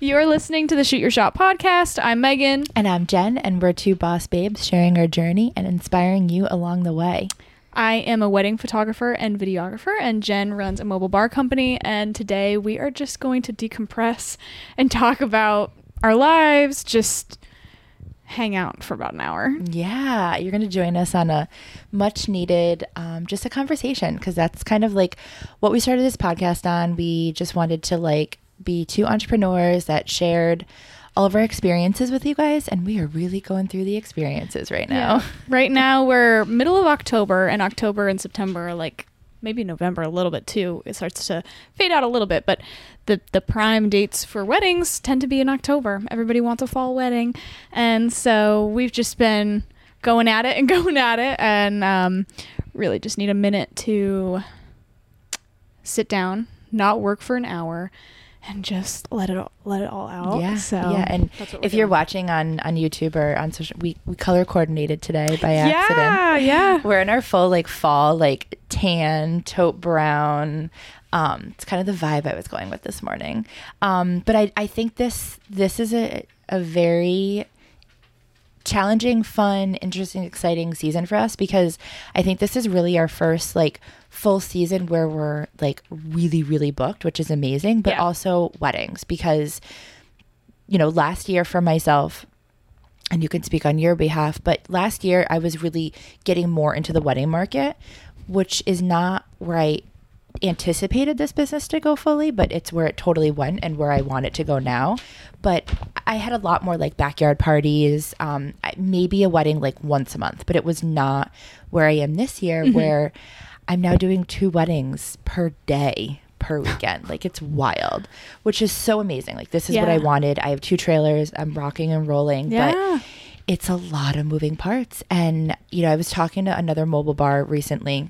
You're listening to the Shoot Your Shot podcast. I'm Meghan. And I'm Jen, and we're two boss babes sharing our journey and inspiring you along the way. I am a wedding photographer and videographer, and Jen runs a mobile bar company. And today we are just going to decompress and talk about our lives, just hang out for about an hour. Yeah, you're going to join us on a much needed, um, just a conversation, because that's kind of like what we started this podcast on. We just wanted to like be two entrepreneurs that shared all of our experiences with you guys and we are really going through the experiences right now. Yeah. Right now we're middle of October and October and September like maybe November a little bit too. It starts to fade out a little bit, but the the prime dates for weddings tend to be in October. Everybody wants a fall wedding. And so we've just been going at it and going at it and um, really just need a minute to sit down, not work for an hour and just let it all, let it all out. Yeah. So yeah, and if you're watching on on YouTube or on social, we we color coordinated today by accident. Yeah, yeah. We're in our full like fall like tan taupe brown. Um, it's kind of the vibe I was going with this morning. Um, but I I think this this is a a very challenging, fun, interesting, exciting season for us because I think this is really our first like full season where we're like really, really booked, which is amazing, but yeah. also weddings because, you know, last year for myself, and you can speak on your behalf, but last year I was really getting more into the wedding market, which is not where I anticipated this business to go fully, but it's where it totally went and where I want it to go now. But I had a lot more like backyard parties, um, maybe a wedding like once a month, but it was not where I am this year, mm-hmm. where I'm now doing two weddings per day per weekend. like it's wild, which is so amazing. Like this is yeah. what I wanted. I have two trailers. I'm rocking and rolling, yeah. but it's a lot of moving parts. And you know, I was talking to another mobile bar recently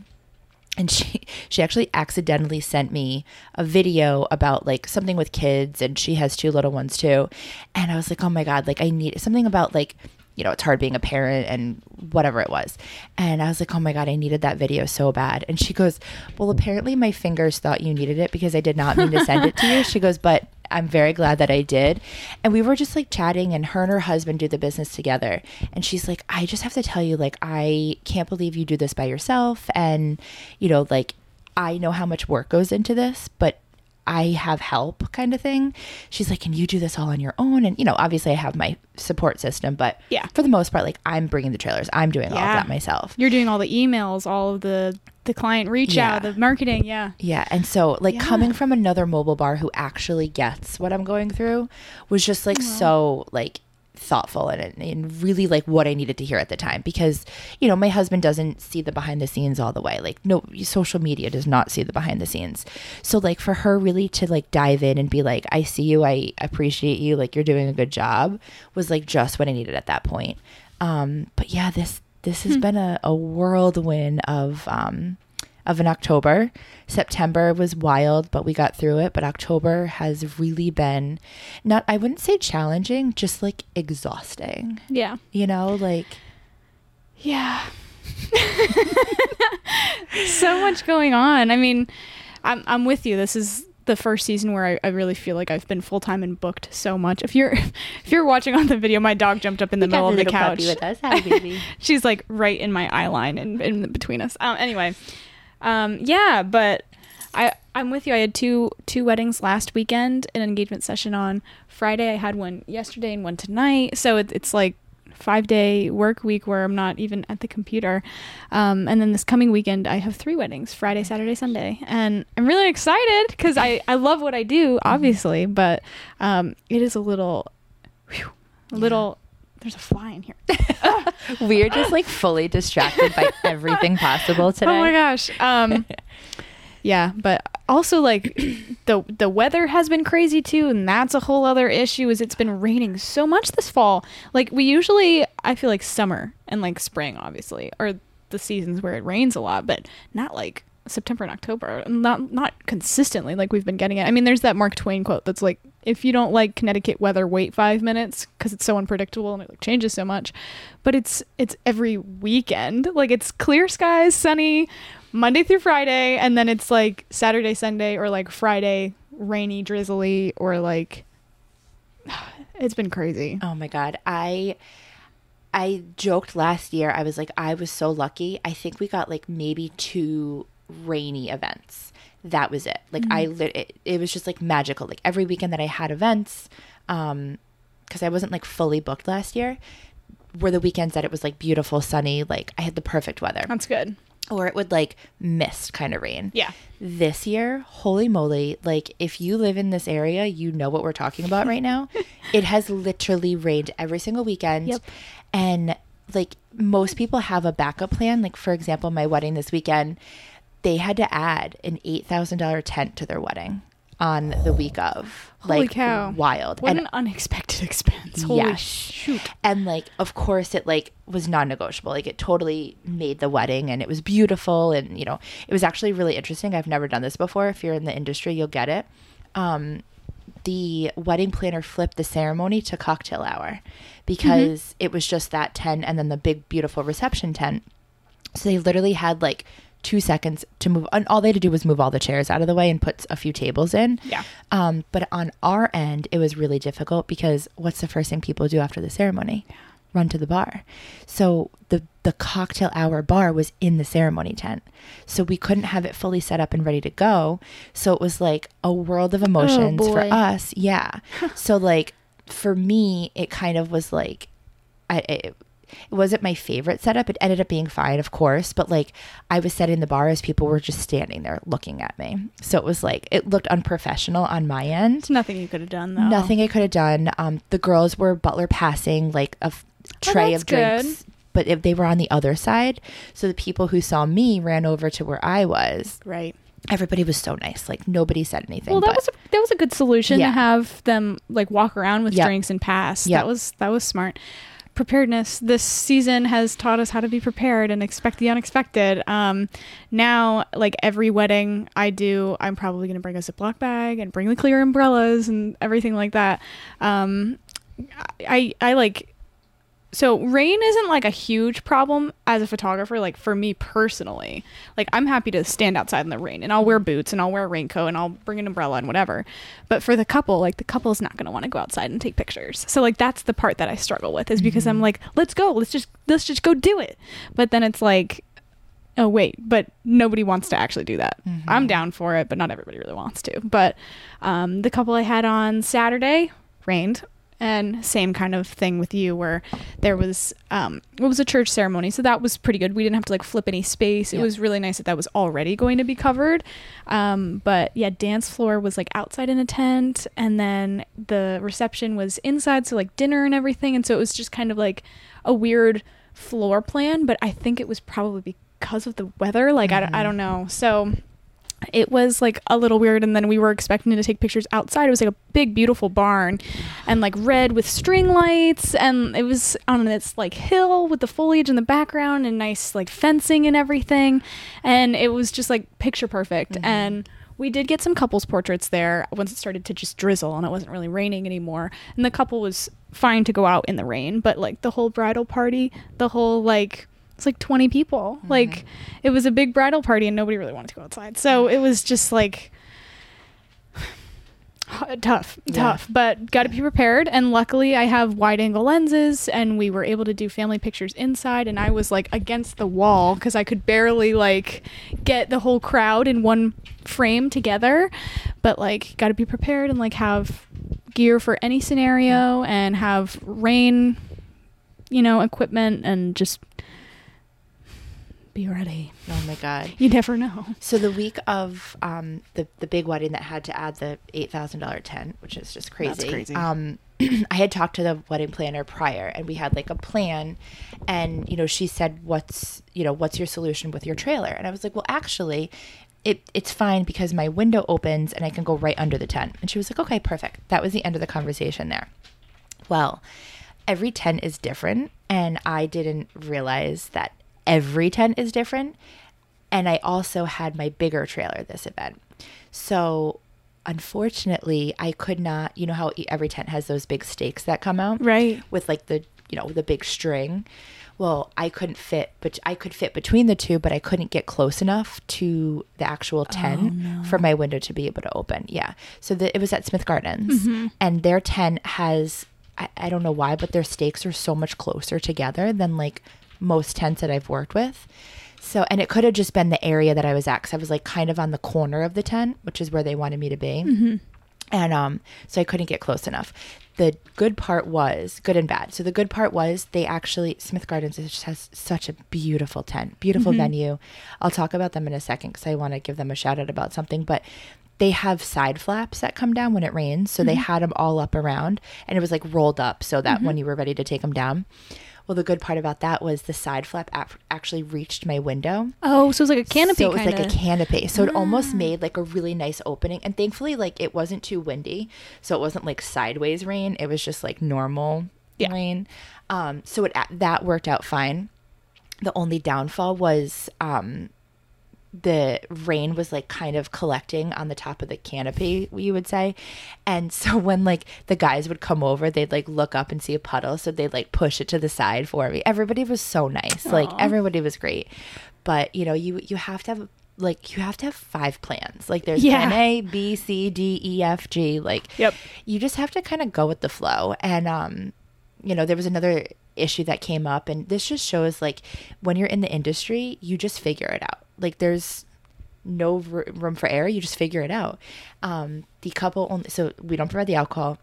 and she she actually accidentally sent me a video about like something with kids and she has two little ones too. And I was like, "Oh my god, like I need something about like you know, it's hard being a parent and whatever it was. And I was like, oh my God, I needed that video so bad. And she goes, well, apparently my fingers thought you needed it because I did not mean to send it to you. She goes, but I'm very glad that I did. And we were just like chatting, and her and her husband do the business together. And she's like, I just have to tell you, like, I can't believe you do this by yourself. And, you know, like, I know how much work goes into this, but I have help kind of thing. She's like, Can you do this all on your own? And, you know, obviously I have my support system, but yeah, for the most part, like I'm bringing the trailers, I'm doing yeah. all of that myself. You're doing all the emails, all of the the client reach yeah. out, the marketing, yeah. Yeah. And so like yeah. coming from another mobile bar who actually gets what I'm going through was just like so like thoughtful and, and really like what I needed to hear at the time because you know my husband doesn't see the behind the scenes all the way. Like no social media does not see the behind the scenes. So like for her really to like dive in and be like I see you. I appreciate you. Like you're doing a good job was like just what I needed at that point. Um but yeah this this has hmm. been a, a whirlwind of um of an October. September was wild, but we got through it. But October has really been not, I wouldn't say challenging, just like exhausting. Yeah. You know, like. Yeah. so much going on. I mean, I'm, I'm with you. This is the first season where I, I really feel like I've been full time and booked so much. If you're if you're watching on the video, my dog jumped up in the you middle of the couch. With us. She's like right in my eye line and in, in between us. Um, anyway, um, yeah, but I I'm with you. I had two two weddings last weekend, an engagement session on Friday. I had one yesterday and one tonight. So it, it's like five day work week where I'm not even at the computer. Um, and then this coming weekend, I have three weddings Friday, Saturday, Sunday. And I'm really excited because I, I love what I do, obviously, but um, it is a little, whew, a yeah. little there's a fly in here. We're just like fully distracted by everything possible today. Oh my gosh. Um, yeah, but also like the the weather has been crazy too, and that's a whole other issue. Is it's been raining so much this fall. Like we usually, I feel like summer and like spring, obviously, are the seasons where it rains a lot, but not like September and October. Not not consistently like we've been getting it. I mean, there's that Mark Twain quote that's like, if you don't like Connecticut weather, wait five minutes because it's so unpredictable and it like changes so much. But it's it's every weekend. Like it's clear skies, sunny, Monday through Friday, and then it's like Saturday, Sunday, or like Friday, rainy, drizzly, or like It's been crazy. Oh my god. I I joked last year. I was like I was so lucky. I think we got like maybe two rainy events. That was it. Like I lit it, it was just like magical. Like every weekend that I had events um cuz I wasn't like fully booked last year were the weekends that it was like beautiful sunny, like I had the perfect weather. That's good. Or it would like mist kind of rain. Yeah. This year, holy moly, like if you live in this area, you know what we're talking about right now. it has literally rained every single weekend. Yep. And like most people have a backup plan. Like for example, my wedding this weekend, they had to add an $8,000 tent to their wedding on the week of. Holy like cow. wild. What and an unexpected expense. Holy Yeah. shoot. and like of course it like was non-negotiable like it totally made the wedding and it was beautiful and you know it was actually really interesting i've never done this before if you're in the industry you'll get it um the wedding planner flipped the ceremony to cocktail hour because it was just that tent and then the big beautiful reception tent so they literally had like two seconds to move and all they had to do was move all the chairs out of the way and put a few tables in Yeah. um, but on our end, it was really difficult because what's the first thing people do after the ceremony? Yeah. Run to the bar. So the the cocktail hour bar was in the ceremony tent, so we couldn't have it fully set up and ready to go. So it was like a world of emotions for us. Yeah. so like for me, it kind of was like, I. It, it wasn't my favorite setup. It ended up being fine, of course, but like I was setting the bar as people were just standing there looking at me. So it was like it looked unprofessional on my end. It's nothing you could have done though. Nothing I could have done. Um, the girls were butler passing like a f- tray that's of drinks, good. but if they were on the other side, so the people who saw me ran over to where I was. Right. Everybody was so nice. Like nobody said anything. Well, that but was a, that was a good solution Yeah. to have them like walk around with Yep. drinks and pass. Yep. That was that was smart. Preparedness. This season has taught us how to be prepared and expect the unexpected. Um, now, like every wedding I do, I'm probably going to bring a Ziploc bag and bring the clear umbrellas and everything like that. Um, I I like so rain isn't like a huge problem as a photographer like for me personally. Like i'm happy to stand outside in the rain and i'll wear boots and i'll wear a raincoat and i'll bring an umbrella and whatever. But for the couple like the couple is not going to want to go outside and take pictures. So like that's the part that i struggle with is because i'm like let's go. Let's just let's just go do it. But then it's like oh wait but nobody wants to actually do that. I'm down for it but not everybody really wants to. But um, the couple i had on saturday rained and same kind of thing with you where there was um it was a church ceremony so that was pretty good. We didn't have to like flip any space. It was really nice that that was already going to be covered. Um but yeah dance floor was like outside in a tent and then the reception was inside so like dinner and everything. And so it was just kind of like a weird floor plan but i think it was probably because of the weather. Like I, don't- I don't know. So it was like a little weird and then we were expecting to take pictures outside. It was like a big beautiful barn and like red with string lights and it was on this like hill with the foliage in the background and nice like fencing and everything. And it was just like picture perfect. Mm-hmm. And we did get some couples portraits there once it started to just drizzle and it wasn't really raining anymore. And the couple was fine to go out in the rain but like the whole bridal party the whole like it's like 20 people. Mm-hmm. Like it was a big bridal party and nobody really wanted to go outside. So it was just like tough Yeah. tough. But got to be prepared. And luckily i have wide angle lenses and we were able to do family pictures inside. And i was like against the wall because i could barely like get the whole crowd in one frame together. But like got to be prepared and like have gear for any scenario and have rain you know equipment and just be ready oh my god. you never know So the week of um, the the big wedding that had to add the eight thousand dollar tent, which is just crazy. That's crazy. Um, I had talked to the wedding planner prior, and we had like a plan, and you know she said, "What's you know what's your solution with your trailer?" And I was like, "Well, actually." It, it's fine because my window opens and I can go right under the tent. And she was like, okay, perfect. That was the end of the conversation there. Well, every tent is different, and I didn't realize that every tent is different. And I also had my bigger trailer this event. So, unfortunately, I could not, you know how every tent has those big stakes that come out? Right. With like the, you know, the big string. Well, I couldn't fit, but I could fit between the two, but I couldn't get close enough to the actual oh, tent for my window to be able to open. Yeah. So the, it was at Smith Gardens, mm-hmm. and their tent has I, I don't know why, but their stakes are so much closer together than like most tents that I've worked with. So, and it could have just been the area that I was at because I was like kind of on the corner of the tent, which is where they wanted me to be. Mm-hmm. And um, so I couldn't get close enough. The good part was good and bad. So the good part was they actually Smith Gardens just has such a beautiful tent, beautiful mm-hmm. venue. I'll talk about them in a second because I want to give them a shout out about something. But they have side flaps that come down when it rains, so they mm-hmm. had them all up around, and it was like rolled up so that when you were ready to take them down. Well, the good part about that was the side flap ac- actually reached my window. Oh, so it was like a canopy So it was kind like a canopy. So it almost made like a really nice opening. And thankfully, like it wasn't too windy. So it wasn't like sideways rain. It was just like normal Yeah. rain. Um, so it that worked out fine. The only downfall was um, the rain was like kind of collecting on the top of the canopy, you would say. And so when like the guys would come over, they'd like look up and see a puddle. So they'd like push it to the side for me. Everybody was so nice. Like everybody was great. But you know, you you have to have like you have to have five plans. Like there's Yeah. plan A, B, C, D, E, F, G. Like Yep. you just have to kind of go with the flow. And um, you know, there was another issue that came up, and this just shows like when you're in the industry, you just figure it out. Like there's no r- room for error. You just figure it out. Um, the couple only, so we don't provide the alcohol.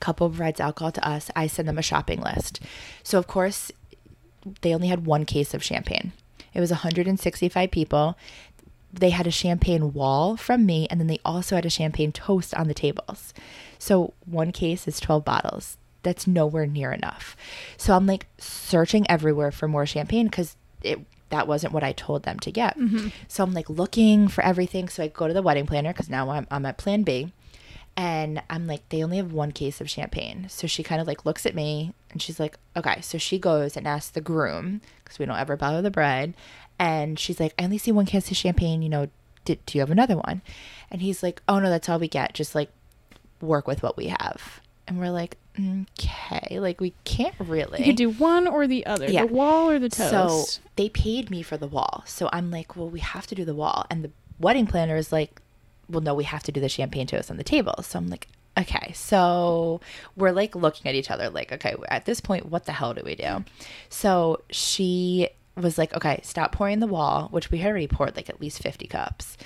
Couple provides alcohol to us. I send them a shopping list. So of course, they only had one case of champagne. It was 165 people. They had a champagne wall from me, and then they also had a champagne toast on the tables. So one case is 12 bottles. That's nowhere near enough. So I'm like searching everywhere for more champagne because it that wasn't what I told them to get. Mm-hmm. So I'm like looking for everything. So I go to the wedding planner because now I'm, I'm at plan B. And I'm like, they only have one case of champagne. So she kind of like looks at me and she's like, okay. So she goes and asks the groom, because we don't ever bother the bride. And she's like, I only see one case of champagne. You know, did, do you have another one? And he's like, oh no, that's all we get. Just like work with what we have. And we're like, okay, like we can't really. You could do one or the other, Yeah. the wall or the toast. So they paid me for the wall. So I'm like, well, we have to do the wall. And the wedding planner is like, well, no, we have to do the champagne toast on the table. So I'm like, okay. So we're like looking at each other, like, okay, at this point, what the hell do we do? So she was like, okay, stop pouring the wall, which we had already poured like at least 50 cups.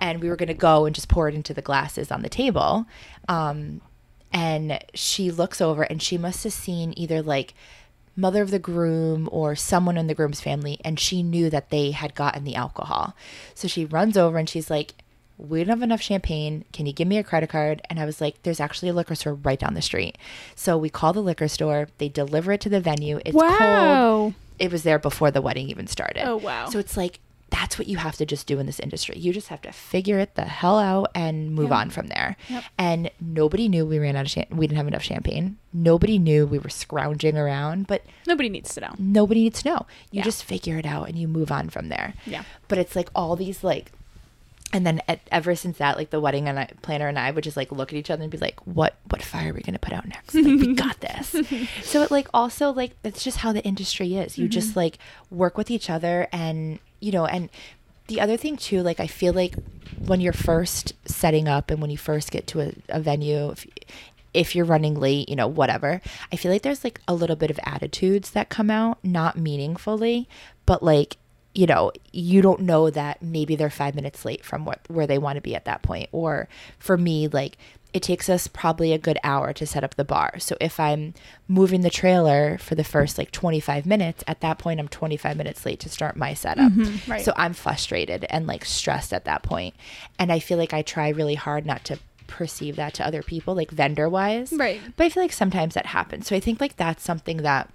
And we were going to go and just pour it into the glasses on the table. Um, and she looks over and she must have seen either like mother of the groom or someone in the groom's family and she knew that they had gotten the alcohol. So she runs over and she's like we don't have enough champagne. Can you give me a credit card? And i was like there's actually a liquor store right down the street. So we call the liquor store. They deliver it to the venue. It's cold. It was there before the wedding even started. Oh, wow. So it's like that's what you have to just do in this industry. You just have to figure it the hell out and move on from there. Yep. And nobody knew we ran out of cham- we didn't have enough champagne. Nobody knew we were scrounging around, but Nobody needs to know. nobody needs to know. You Yeah. just figure it out and you move on from there. Yeah. But it's like all these like and then at, ever since that, like the wedding and I, planner and I would just like look at each other and be like, "What what fire are we gonna put out next? Like, we got this." so it like also like that's just how the industry is. You just mm-hmm. like work with each other, and you know, and the other thing too, like I feel like when you're first setting up and when you first get to a, a venue, if, if you're running late, you know, whatever, I feel like there's like a little bit of attitudes that come out, not meaningfully, but like you know, you don't know that maybe they're five minutes late from what where they want to be at that point. Or for me, like it takes us probably a good hour to set up the bar. So if I'm moving the trailer for the first like 25 minutes, at that point I'm 25 minutes late to start my setup. Mm-hmm. right. So I'm frustrated and like stressed at that point. And I feel like I try really hard not to perceive that to other people, like vendor wise. Right. But I feel like sometimes that happens. So I think like that's something that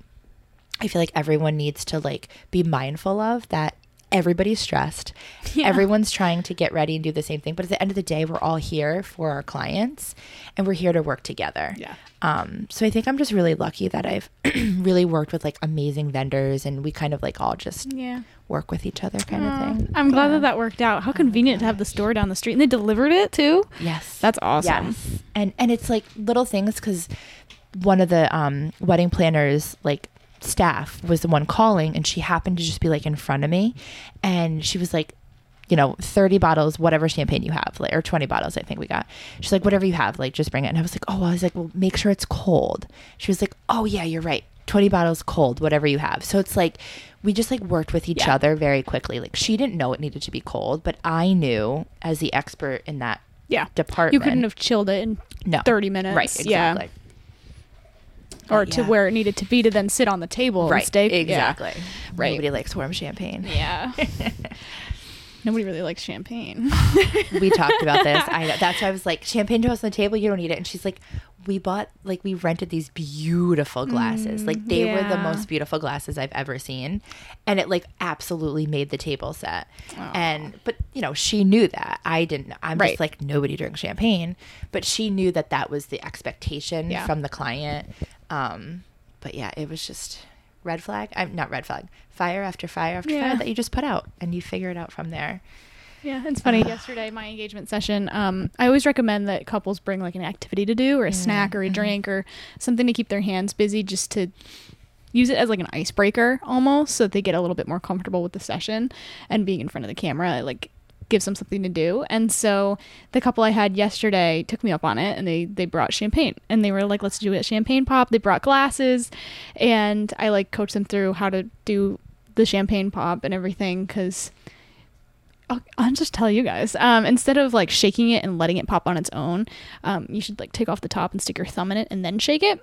I feel like everyone needs to like be mindful of that everybody's stressed. Yeah. Everyone's trying to get ready and do the same thing. But at the end of the day, we're all here for our clients and we're here to work together. Yeah. Um, so I think I'm just really lucky that I've really worked with like amazing vendors and we kind of like all just Yeah. work with each other kind Aw, of thing. I'm glad Yeah. that that worked out. How convenient to have the store down the street, and they delivered it too. Yes. That's awesome. Yes. And and it's like little things because one of the um, wedding planners like staff was the one calling and she happened to just be like in front of me and she was like you know, 30 bottles, whatever champagne you have, like, or 20 bottles, I think we got. She's like, whatever you have, like, just bring it. And I was like, oh, I was like, well, make sure it's cold. She was like, oh, yeah, you're right. 20 bottles cold, whatever you have. So it's like, we just like worked with each Yeah. other very quickly. Like, she didn't know it needed to be cold, but I knew as the expert in that Yeah. department. You couldn't have chilled it in no. 30 minutes. Right, exactly. Yeah. Or But to where it needed to be to then sit on the table Right, and stay. yeah. exactly. Right. Nobody likes warm champagne. Yeah. Nobody really likes champagne. we talked about this. I know. that's why I was like, champagne toast on the table, you don't need it. And she's like, we bought like we rented these beautiful glasses. Mm, like they were the most beautiful glasses I've ever seen. And it like absolutely made the table set. And but you know, she knew that. I didn't. I'm Right. just like nobody drinks champagne, but she knew that that was the expectation Yeah. from the client. Um but yeah, it was just red flag. I'm not red flag. Fire after fire after Yeah. fire that you just put out and you figure it out from there. Yeah, it's funny. Yesterday, my engagement session, um, I always recommend that couples bring like an activity to do, or a snack, or a drink, or something to keep their hands busy, just to use it as like an icebreaker almost, so that they get a little bit more comfortable with the session and being in front of the camera. Like gives them something to do. And so the couple I had yesterday took me up on it, and they they brought champagne, and they were like, "Let's do a champagne pop." They brought glasses, and I like coached them through how to do the champagne pop and everything because. I'll, I'll just tell you guys. Um, instead of like shaking it and letting it pop on its own, um, you should like take off the top and stick your thumb in it and then shake it,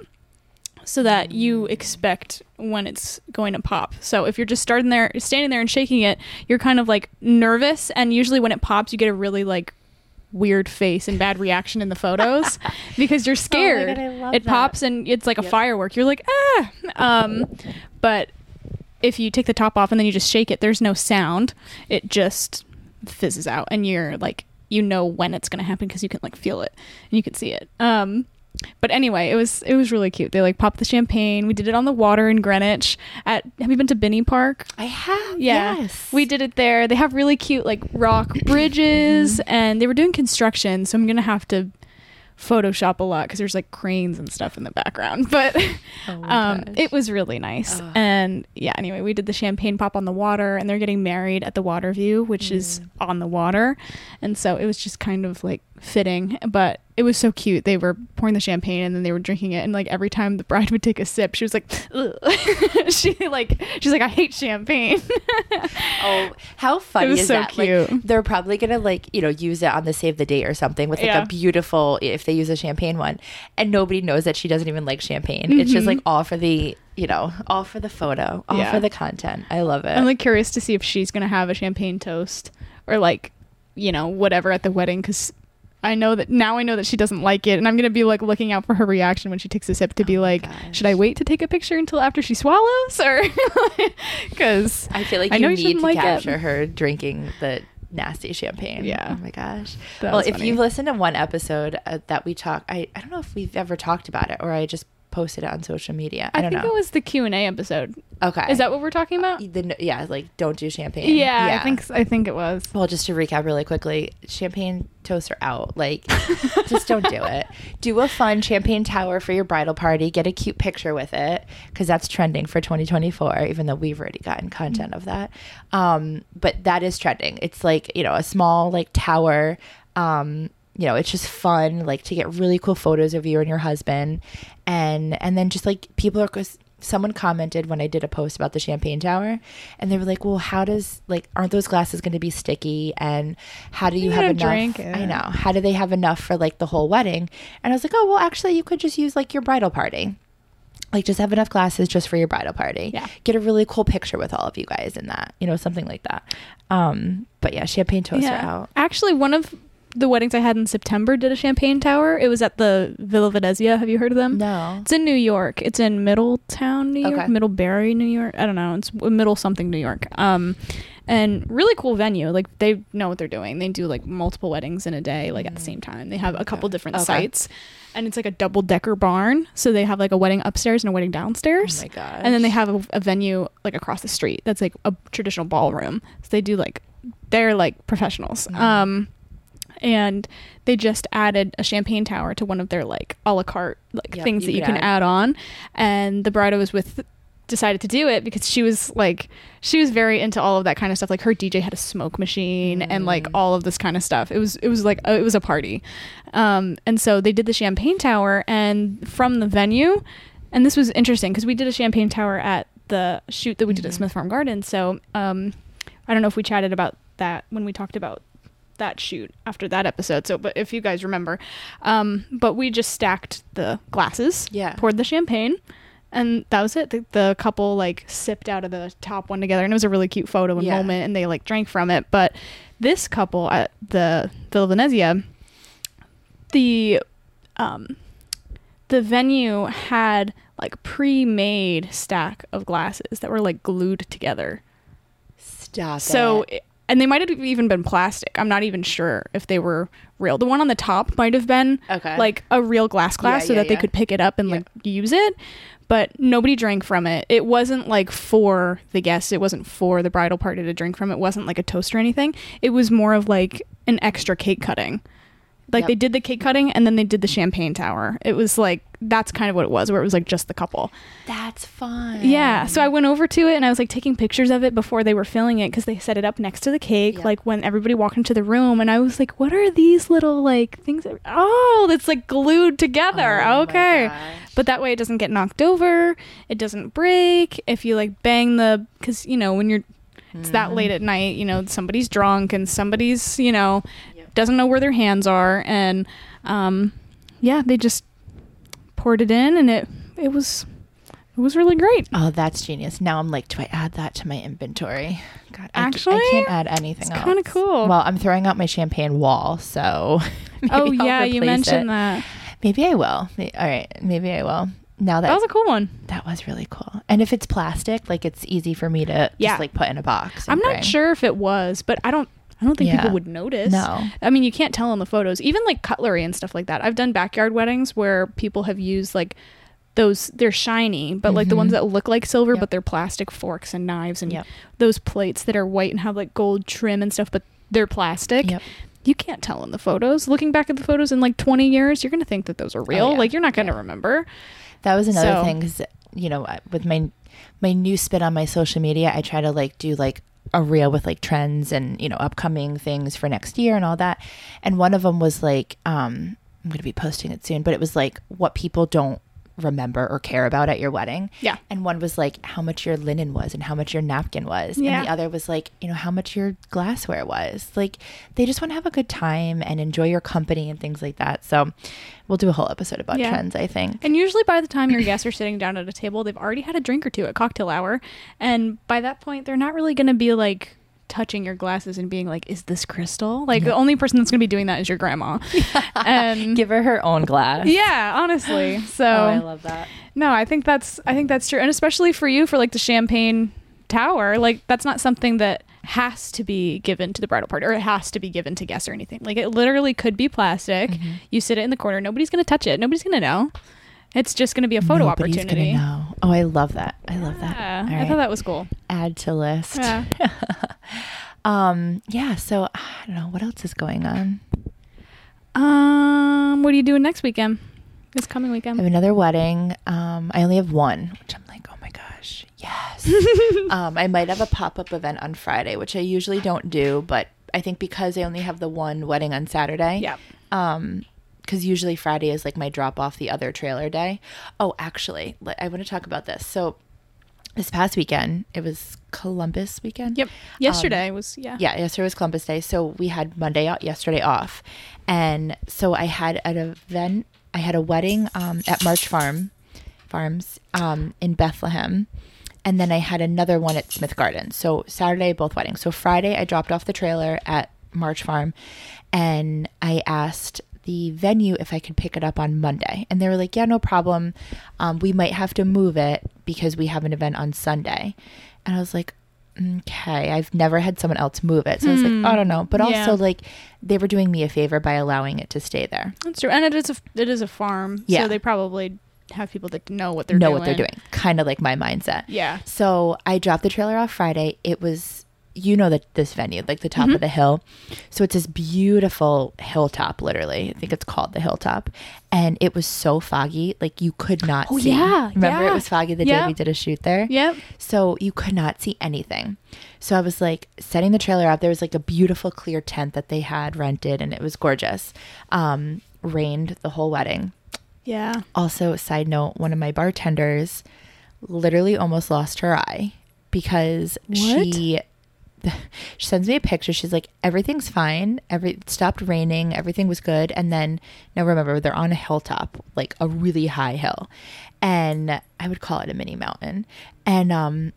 so that you expect when it's going to pop. So if you're just starting there, standing there and shaking it, you're kind of like nervous, and usually when it pops, you get a really like weird face and bad reaction in the photos because you're scared. I love it that. pops and it's like a Yep. firework. You're like ah, um, but if you take the top off and then you just shake it, there's no sound. It just fizzes out, and you're like, you know when it's gonna happen because you can like feel it and you can see it. Um, but anyway, it was it was really cute. They like popped the champagne. We did it on the water in Greenwich. At have you been to Binney Park? I have. Yeah, Yes. we did it there. They have really cute like rock bridges, and they were doing construction. So I'm gonna have to Photoshop a lot because there's like cranes and stuff in the background. But Oh um, gosh. it was really nice. And yeah, anyway, we did the champagne pop on the water, and they're getting married at the Water View, which is Mm. on the water. And so it was just kind of like fitting, but it was so cute. They were pouring the champagne and then they were drinking it, and like every time the bride would take a sip, she was like, she like she's like, I hate champagne. Oh, how funny is so that? cute. Like, they're probably gonna like you know use it on the save the date or something with like Yeah. a beautiful if they use a champagne one, and nobody knows that she doesn't even like champagne. It's just Mhm. like all for the you know all for the photo, all Yeah. for the content. I love it. I'm like curious to see if she's gonna have a champagne toast or like, you know, whatever at the wedding because I know that now I know that she doesn't like it, and I'm gonna be like looking out for her reaction when she takes a sip to be Oh like, gosh. should I wait to take a picture until after she swallows or because I feel like I you know you need to like it. capture her drinking the nasty champagne. Yeah. Oh my gosh. That well, if funny. you've listened to one episode uh, that we talk, I I don't know if we've ever talked about it or I just posted it on social media. I, I, think know. it was the Q and A episode. okay. Is that what we're talking about? the yeah like don't do champagne? Yeah, I think I think it was. Well, just to recap really quickly, champagne toasts are out. Like, just don't do it. Do a fun champagne tower for your bridal party. Get a cute picture with it because that's trending for 2024. Even though we've already gotten content of that, um, but that is trending. It's like you know a small like tower. Um, you know, it's just fun, like to get really cool photos of you and your husband, and and then just like people are. 'cause Someone commented when I did a post about the champagne tower, and they were like, "Well, how does like aren't those glasses going to be sticky? And how do you, You have enough? drink it. I know. How do they have enough for like the whole wedding?" And I was like, "Oh, well, actually, you could just use like your bridal party." Like just have enough glasses just for your bridal party. Yeah. Get a really cool picture with all of you guys in that, you know, something like that. Um, but yeah, champagne toasts are out. Actually, one of the weddings I had in September did a champagne tower. It was at the Villa Venezia. Have you heard of them? No. It's in New York. It's in Middletown, New York, Okay. Middlebury, New York. I don't know. It's middle something, New York. Um, and really cool venue. Like they know what they're doing. They do like multiple weddings in a day, like at the same time. They have a couple different Okay. sites, and it's like a double decker barn. So they have like a wedding upstairs and a wedding downstairs. Oh my gosh. And then they have a, a venue like across the street that's like a traditional ballroom. So they do like they're like professionals. Mhm. Um, and they just added a champagne tower to one of their like a la carte like Yep, things you that you can add. add on. And the bride I was with decided to do it because she was like she was very into all of that kind of stuff. Like her DJ had a smoke machine and like all of this kind of stuff. It was it was like uh, it was a party. Um and so they did the champagne tower and from the venue and this was interesting because we did a champagne tower at the shoot that we did at Smith Farm Garden. So um I don't know if we chatted about that when we talked about that shoot after that episode so but if you guys remember um but we just stacked the glasses Yeah. poured the champagne and that was it the, the couple like sipped out of the top one together and it was a really cute photo and Yeah. moment and they like drank from it but this couple at the Villa Venezia the um the venue had like pre-made stack of glasses that were like glued together Stop so, it. And they might have even been plastic. I'm not even sure if they were real. The one on the top might have been Okay. like a real glass glass Yeah, so yeah, that they could pick it up and Yeah. like use it. But nobody drank from it. It wasn't like for the guests. It wasn't for the bridal party to drink from. It wasn't like a toast or anything. It was more of like an extra cake cutting. Like Yep. they did the cake cutting and then they did the champagne tower. It was like that's kind of what it was, where it was like just the couple. That's fun. Yeah. So I went over to it and I was like taking pictures of it before they were filling it because they set it up next to the cake, Yeah. like when everybody walked into the room. And I was like, what are these little like things? That, oh, it's like glued together. Oh okay. But that way it doesn't get knocked over. It doesn't break. If you like bang the, because, you know, when you're, it's Mm-hmm. that late at night, you know, somebody's drunk and somebody's, you know, Yep. Doesn't know where their hands are. And, um, yeah, they just poured it in and it, it was, it was really great. Oh, that's genius. Now I'm like, do I add that to my inventory? God, I, Actually, I can't add anything it's else. kinda cool. Well, I'm throwing out my champagne wall, so. maybe oh I'll yeah, you mentioned it. that. Maybe I will. All right, maybe I will. Now that That was a cool one. that was really cool. And if it's plastic, like it's easy for me to Yeah. just like put in a box. I'm not bring. sure if it was, but I don't. I don't think Yeah. people would notice. No. I mean, you can't tell in the photos. Even like cutlery and stuff like that. I've done backyard weddings where people have used like those. They're shiny, but like the ones Mhm. that look like silver, Yep. but they're plastic forks and knives and Yep. those plates that are white and have like gold trim and stuff, but they're plastic. Yep. You can't tell in the photos. Looking back at the photos in like 20 years, you're gonna think that those are real. Oh, yeah. Like you're not gonna Yeah. remember. That was another So- thing because you know with my my new spin on my social media, I try to like do like a reel with like trends and you know upcoming things for next year and all that. And one of them was like um I'm going to be posting it soon, but it was like what people don't remember or care about at your wedding. Yeah. And one was like how much your linen was and how much your napkin was. Yeah. And the other was like, you know, how much your glassware was. Like they just want to have a good time and enjoy your company and things like that. So we'll do a whole episode about Yeah. trends, I think. And usually by the time your guests are sitting down at a table, they've already had a drink or two at cocktail hour. And by that point, they're not really going to be like touching your glasses and being like, is this crystal? Like the only person that's going to be doing that is your grandma. and Give her her own glass. yeah, honestly. So Oh, I love that. no, I think that's, I think that's true. And especially for you for like the champagne tower, like that's not something that has to be given to the bridal party or it has to be given to guests or anything. Like it literally could be plastic. Mm-hmm. You sit it in the corner. Nobody's going to touch it. Nobody's going to know. It's just going to be a photo Nobody's opportunity. Know. Oh, I love that. I love that. Yeah, I thought that was cool. Add to list. Yeah. Um. Yeah. So I don't know what else is going on. Um, what are you doing next weekend? This coming weekend. I have another wedding. Um. I only have one, which I'm like, oh my gosh, yes. um. I might have a pop up event on Friday, which I usually don't do, but I think because I only have the one wedding on Saturday. Yeah. Um. Because usually Friday is like my drop off the other trailer day. Oh, actually, I want to talk about this. So, this past weekend, it was Columbus weekend. Yep. Yesterday was yeah. yeah, yesterday was Columbus Day, so we had Monday yesterday off, and so I had an event. I had a wedding um, at March Farm Farms um, in Bethlehem, and then I had another one at Smith Garden. So Saturday, both weddings. So Friday, I dropped off the trailer at March Farm, and I asked the venue if I could pick it up on Monday, and they were like, "Yeah, no problem. Um, we might have to move it because we have an event on Sunday." And I was like, okay, I've never had someone else move it. So I was like, I don't know. But also, Hmm. Yeah. like, they were doing me a favor by allowing it to stay there. That's true. And it is a it is a farm. Yeah. So they probably have people that know what they're know doing. what they're doing. Kind of like my mindset. Yeah. So I dropped the trailer off Friday. It was you know that this venue, like the top Mm-hmm. of the hill. So it's this beautiful hilltop, literally. I think it's called the hilltop. And it was so foggy, like you could not Oh, see. yeah, Remember yeah. it was foggy the day we did a shoot there? Yep. So you could not see anything. So I was like setting the trailer up. There was like a beautiful clear tent that they had rented and it was gorgeous. Um, rained the whole wedding. Yeah. Also, side note, one of my bartenders literally almost lost her eye because she she sends me a picture. She's like, everything's fine. Every it stopped raining. Everything was good. And then now remember, they're on a hilltop, like a really high hill, and I would call it a mini mountain. And um,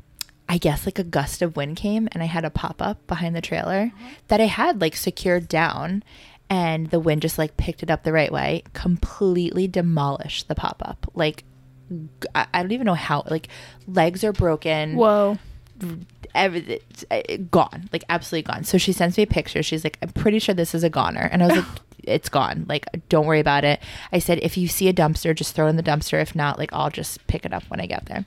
I guess like a gust of wind came, and I had a pop up behind the trailer that I had like secured down. And the wind just like picked it up the right way, completely demolished the pop up. Like, I don't even know how. Like, legs are broken Whoa. Everything uh, gone like absolutely gone. So she sends me a picture she's like i'm pretty sure this is a goner. And i was like it's gone. Like don't worry about it. I said if you see a dumpster just throw it in the dumpster. If not like i'll just pick it up when i get there.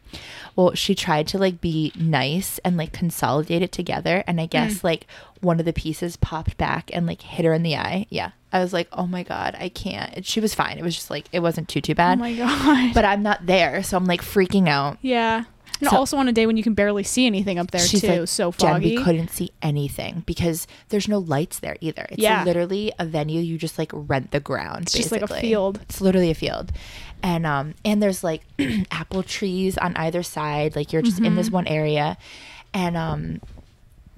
Well she tried to like be nice and like consolidate it together. And i hmm. guess like one of the pieces popped back and like hit her in the eye. Yeah. I was like oh my god i can't. And she was fine. It was just like it wasn't too too bad. Oh my god. but i'm not there. So i'm like freaking out. Yeah. And So- also on a day when you can barely see anything up there She's too. like, so Jen, foggy. we couldn't see anything because there's no lights there either. It's Yeah. literally a venue. You just like rent the ground. It's just like a field. It's literally a field, and um and there's like apple trees on either side. Like you're just in Mm-hmm. this one area, and um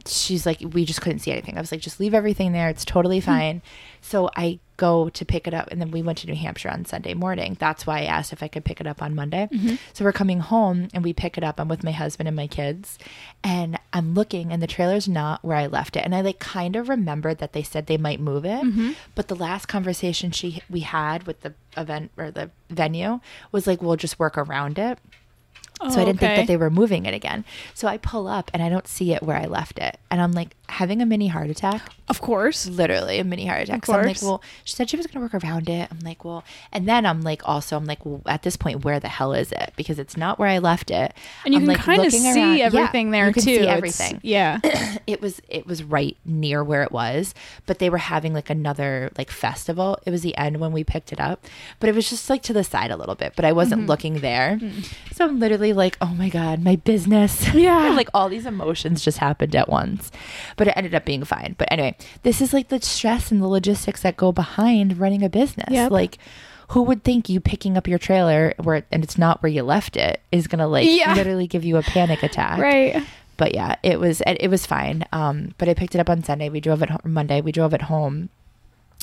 she's like we just couldn't see anything. I was like just leave everything there. It's totally Hmm. fine. So I go to pick it up and then we went to New Hampshire on Sunday morning. That's why I asked if I could pick it up on Monday. Mm-hmm. So we're coming home and we pick it up. I'm with my husband and my kids and I'm looking and the trailer's not where I left it. And I like kind of remembered that they said they might move it. Mm-hmm. But the last conversation she we had with the event or the venue was like we'll just work around it. So I Oh, didn't think that they were moving it again. So I pull up and I don't see it where I left it. And I'm like having a mini heart attack Of course. literally a mini heart attack. Of So I'm like, course. well, she said she was gonna work around it. I'm like, well, and then I'm like, also, I'm like, well, at this point, where the hell is it? Because it's not where I left it. And you I'm can like kind of see around. Yeah, everything there you can too. See It's- everything. Yeah. it was it was right near where it was, but they were having like another like festival. It was the end when we picked it up, but it was just like to the side a little bit. But I wasn't Mm-hmm. looking there, so I'm literally like, oh my god, my business. Yeah. like all these emotions just happened at once, but it ended up being fine. But anyway, this is like the stress and the logistics that go behind running a business. Yep. Like. Who would think you picking up your trailer where and it's not where you left it is gonna like Yeah. literally give you a panic attack? right. but yeah, it was it, it was fine. Um, but I picked it up on Sunday. We drove it home, Monday. We drove it home.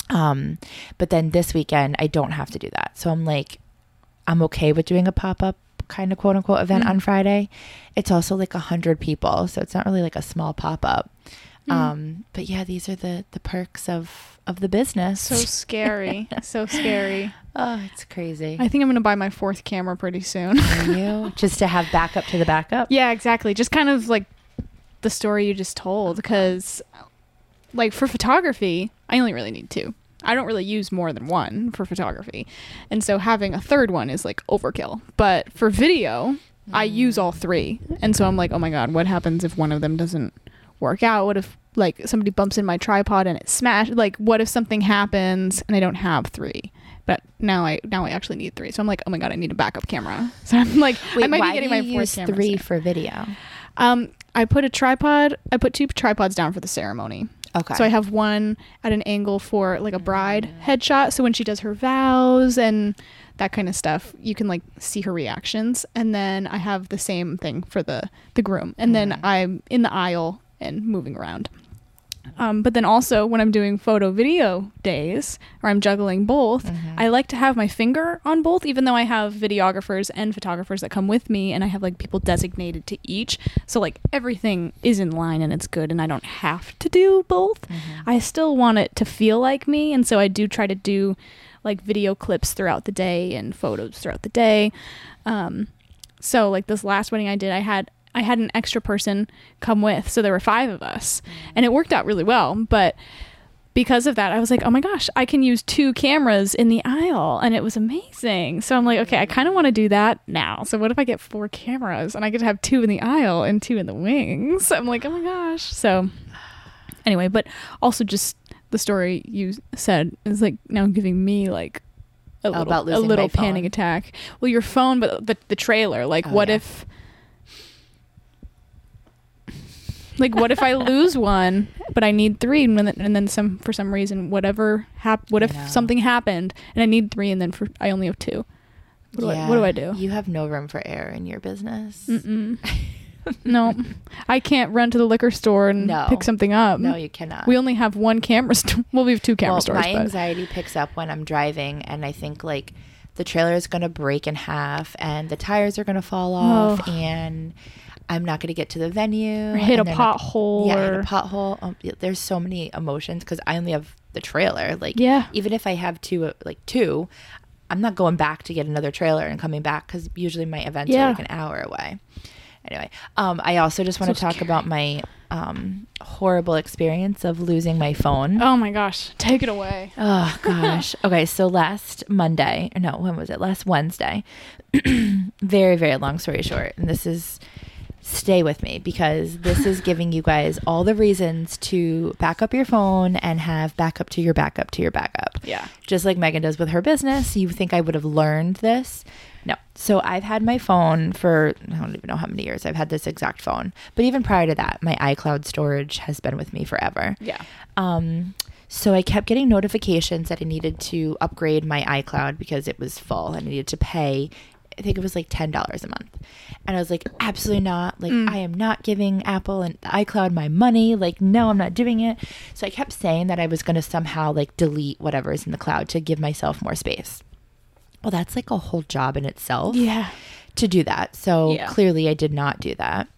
Um, but then this weekend I don't have to do that, so I'm like, I'm okay with doing a pop up kind of quote unquote event Mm. on Friday. It's also like a hundred people, so it's not really like a small pop up. Mm. Um, but yeah, these are the the perks of of the business. So scary. so scary. oh, it's crazy. I think I'm gonna buy my fourth camera pretty soon. Are you just to have backup to the backup? yeah, exactly. Just kind of like the story you just told, because like for photography, I only really need two. I don't really use more than one for photography. And so having a third one is like overkill. But for video, I use all three. And so I'm like, oh my God, what happens if one of them doesn't work out? What if like somebody bumps in my tripod and it smashed? Like, what if something happens and I don't have three? But now I now I actually need three. So I'm like, oh my god, I need a backup camera. So I'm like, I might be getting my you fourth use camera. three soon. for video? Um, I put a tripod. I put two tripods down for the ceremony. Okay. So I have one at an angle for like a bride mm. headshot. So when she does her vows and that kind of stuff, you can like see her reactions. And then I have the same thing for the the groom. And then mm. I'm in the aisle and moving around. Um, but then also when I'm doing photo video days or I'm juggling both, I like to have my finger on both, even though I have videographers and photographers that come with me and I have like people designated to each. So like everything is in line and it's good and I don't have to do both. I still want it to feel like me. And so I do try to do like video clips throughout the day and photos throughout the day. Um, so like this last wedding I did, I had I had an extra person come with, so there were five of us, and it worked out really well. But because of that, I was like, oh my gosh, I can use two cameras in the aisle. And it was amazing. So I'm like, okay, I kind of want to do that now. So what if I get four cameras and I get to have two in the aisle and two in the wings? I'm like, oh my gosh. So anyway, but also just the story you said is like now giving me like a little, about a little phone. panic attack. Well, your phone, but the, the trailer. Like, Oh, what yeah. if, like, what if I lose one, but I need three, and then, and then some for some reason, whatever hap- What if know. something happened and I need three, and then for I only have two? What do I what do I do? You have no room for error in your business. No, I can't run to the liquor store and No. pick something up. No, you cannot. we only have one camera store. Well, we have two camera well, stores. my but- anxiety picks up when I'm driving, and I think like the trailer is going to break in half, and the tires are going to fall oh. off, Oh. and I'm not going to get to the venue. or hit a and they're not- pothole. Yeah, or hit a pothole. Um, there's so many emotions because I only have the trailer. Like, Yeah. even if I have two, uh, like two, I'm not going back to get another trailer and coming back because usually my events Yeah. are like an hour away. Anyway, um, I also just want So to talk scary. about my um, horrible experience of losing my phone. Oh my gosh, take it away. Oh gosh. okay, so last Monday, no, when was it? Last Wednesday. very, very long story short, and this is stay with me because this is giving you guys all the reasons to back up your phone and have backup to your backup to your backup. Yeah. Just like Meghan does with her business. You think I would have learned this? No. So I've had my phone for I don't even know how many years I've had this exact phone. But even prior to that, my iCloud storage has been with me forever. Yeah. Um, so I kept getting notifications that I needed to upgrade my iCloud because it was full and I needed to pay. I think it was like ten dollars a month, and I was like, absolutely not. Like mm. I am not giving Apple and iCloud my money. Like no, I'm not doing it. So I kept saying that I was going to somehow like delete whatever is in the cloud to give myself more space. Well, that's like a whole job in itself Yeah. to do that. So Yeah. clearly I did not do that.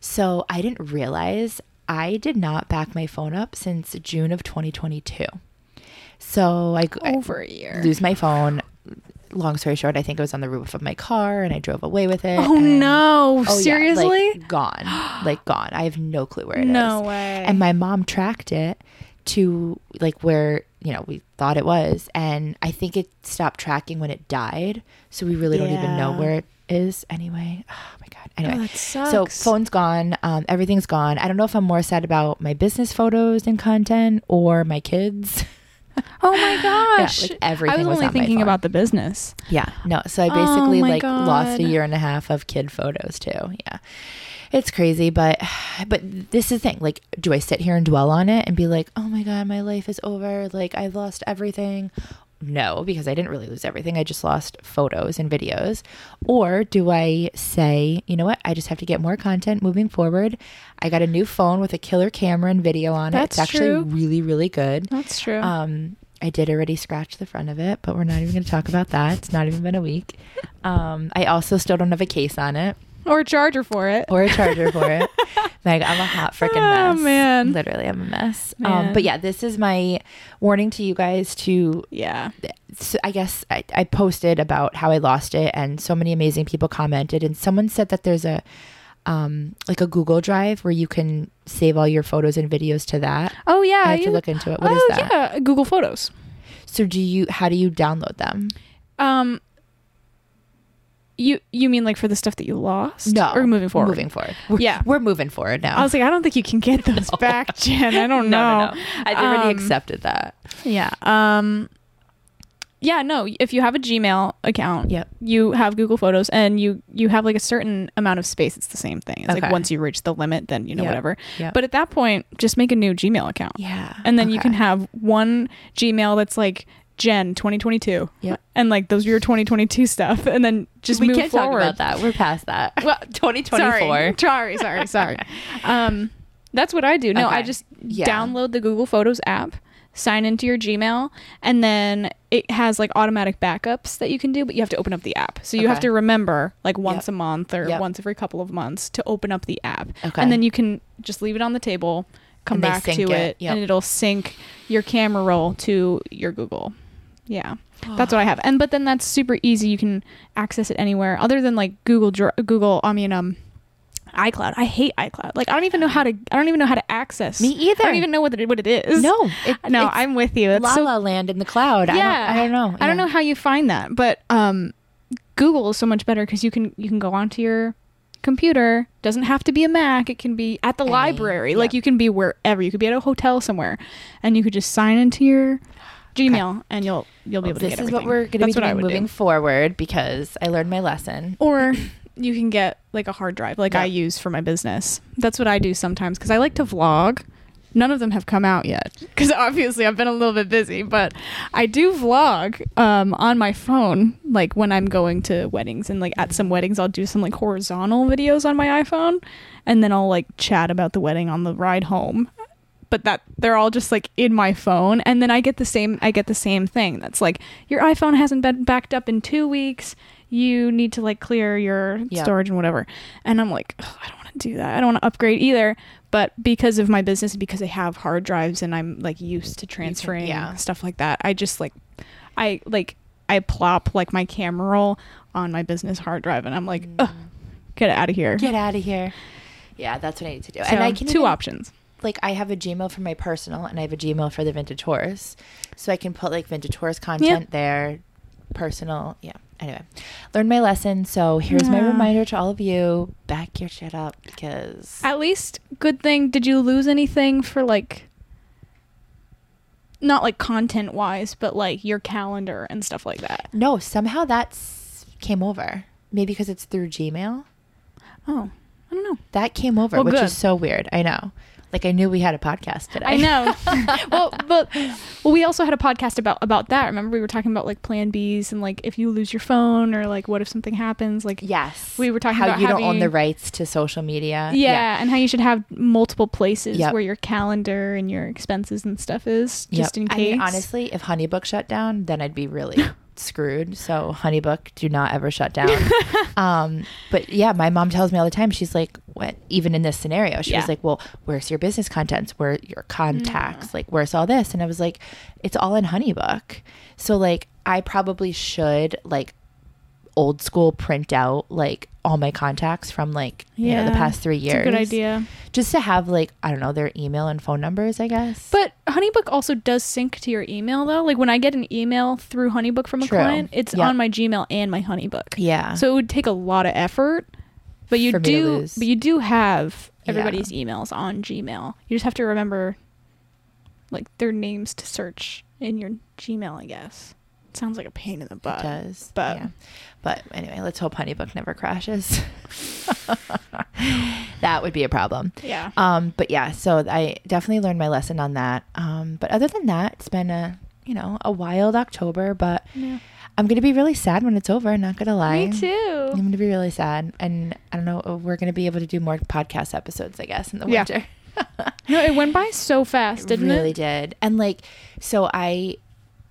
So I didn't realize I did not back my phone up since June of 2022. So I, I Over a year. lose my phone. Long story short, I think it was on the roof of my car and I drove away with it. Oh and- no! Oh, yeah, Seriously? like, gone. Like gone. I have no clue where it is. no way. And my mom tracked it to like where, you know, we thought it was. And I think it stopped tracking when it died. So we really don't even know where it is anyway. Oh my God. Anyway. Oh, So phone's gone. Um, everything's gone. I don't know if I'm more sad about my business photos and content or my kids. oh my gosh! like, everything I was, was only thinking about the business. Yeah, no. So I Oh basically my like lost a year and a half of kid photos too. Yeah. It's crazy, but but this is the thing. Like, do I sit here and dwell on it and be like, "Oh my god, my life is over. Like, I've lost everything." No, because I didn't really lose everything. I just lost photos and videos. Or do I say, you know what? I just have to get more content moving forward. I got a new phone with a killer camera and video on it. That's It's actually true. really, really good. That's true. Um, I did already scratch the front of it, but we're not even going to talk about that. It's not even been a week. Um, I also still don't have a case on it or a charger for it. or a charger for it. Meg, I'm a hot freaking Oh, mess. man. Literally, I'm a mess. Um, but yeah, this is my warning to you guys to yeah. so I guess I, I posted about how I lost it, and so many amazing people commented. And someone said that there's a um, like a Google Drive where you can save all your photos and videos to that. Oh yeah. I have to look into it. What is oh that? yeah, Google Photos. So do you? How do you download them? Um. You you mean like for the stuff that you lost? No, Or moving forward? Moving forward. We're, Yeah. we're moving forward now. I was like, I don't think you can get those back, Jen. I don't know. no, no, no. I've already Um, accepted that. Yeah. Um yeah, no, if you have a Gmail account, Yep. you have Google Photos and you you have like a certain amount of space, it's the same thing. It's Okay. like once you reach the limit, then you know Yep. whatever. Yep. But at that point, just make a new Gmail account. Yeah. And then you can have one Gmail that's like Jen 2022. Yeah. And like those are your 2022 stuff and then just we move can't forward. talk about that. We're past that. Well, 2024. Sorry, sorry, sorry, sorry. um, that's what I do. No, I just Yeah. download the Google Photos app, sign into your Gmail, and then it has like automatic backups that you can do, but you have to open up the app. So you have to remember like once Yep. a month or Yep. once every couple of months to open up the app. Okay. And then you can just leave it on the table, come back to it. it, Yep. and it'll sync your camera roll to your Google. Yeah. That's what I have. And but then that's super easy. You can access it anywhere other than like Google Google I mean um iCloud. I hate iCloud. Like I don't even know how to. I don't even know how to access. Me either. I don't even know what it, what it is. No, it- no, I'm with you. It's La so La Land in the cloud. yeah. I don't, I don't know. I don't know how you find that, but um, Google is so much better because you can you can go onto your computer. Doesn't have to be a Mac. It can be at the Any- library. Like you can be wherever. You could be at a hotel somewhere, and you could just sign into your Gmail, and you'll you'll be able to get This get is everything. what we're going to be That's what I doing would do. moving forward because I learned my lesson. or you can get like a hard drive like Yeah. i use for my business that's what i do sometimes because i like to vlog none of them have come out yet because obviously i've been a little bit busy but i do vlog um, on my phone like when i'm going to weddings and like at some weddings i'll do some like horizontal videos on my iphone and then i'll like chat about the wedding on the ride home but that they're all just like in my phone. And then i get the same i get the same thing. That's like your iphone hasn't been backed up in two weeks. You need to like clear your Yeah. storage and whatever. And i'm like i don't want to do that. I don't want to upgrade either. But because of my business because i have hard drives and i'm like used to transferring yeah. stuff like that i just like i like i plop like my camera roll on my business hard drive and i'm like Ugh, mm. get out of here. Get out of here. Yeah, that's what I need to do. So, and I can two even- options like I have a Gmail for my personal and I have a Gmail for the vintage horse. So I can put like vintage horse content there, personal. Yeah. Anyway, learned my lesson. So here's my reminder to all of you back your shit up because At least good thing. Did you lose anything for like not like content wise, but like your calendar and stuff like that? no, somehow that's came over. Maybe because it's through Gmail. Oh, I don't know. That came over, Well, which good. is so weird. I know. Like I knew we had a podcast today. I know. well, but well, we also had a podcast about about that. Remember, we were talking about like Plan Bs and like if you lose your phone or like what if something happens. Like yes. We were talking how about you don't own the rights to social media. yeah, and how you should have multiple places Yep. where your calendar and your expenses and stuff is, Yep. just in I case. mean, honestly, if HoneyBook shut down, then I'd be really screwed. So HoneyBook, do not ever shut down. um, but yeah, my mom tells me all the time. She's like, "What?" Even in this scenario, she Yeah. was like, "Well, where's your business contents? Where your contacts? Like, where's all this?" And I was like, "It's all in HoneyBook." So like, I probably should like old school print out like all my contacts from like you know the past three years. a good idea. Just to have like I don't know their email and phone numbers. I guess. But HoneyBook also does sync to your email though. Like when I get an email through HoneyBook from a True. client, it's Yep. on my Gmail and my HoneyBook. yeah. So it would take a lot of effort. But you For do but you do have Yeah. everybody's emails on Gmail. You just have to remember like their names to search in your Gmail, I guess. It sounds like a pain in the butt. It does. but- yeah. But anyway, let's hope HoneyBook never crashes. that would be a problem. Yeah. Um, but yeah, so I definitely learned my lesson on that. Um, but other than that, it's been a you know a wild October. But Yeah. I'm gonna be really sad when it's over. Not gonna lie. Me too. I'm gonna be really sad, and I don't know. We're gonna be able to do more podcast episodes, I guess, in the Yeah. winter. No, it went by so fast, didn't really it? Really did. And like, so I,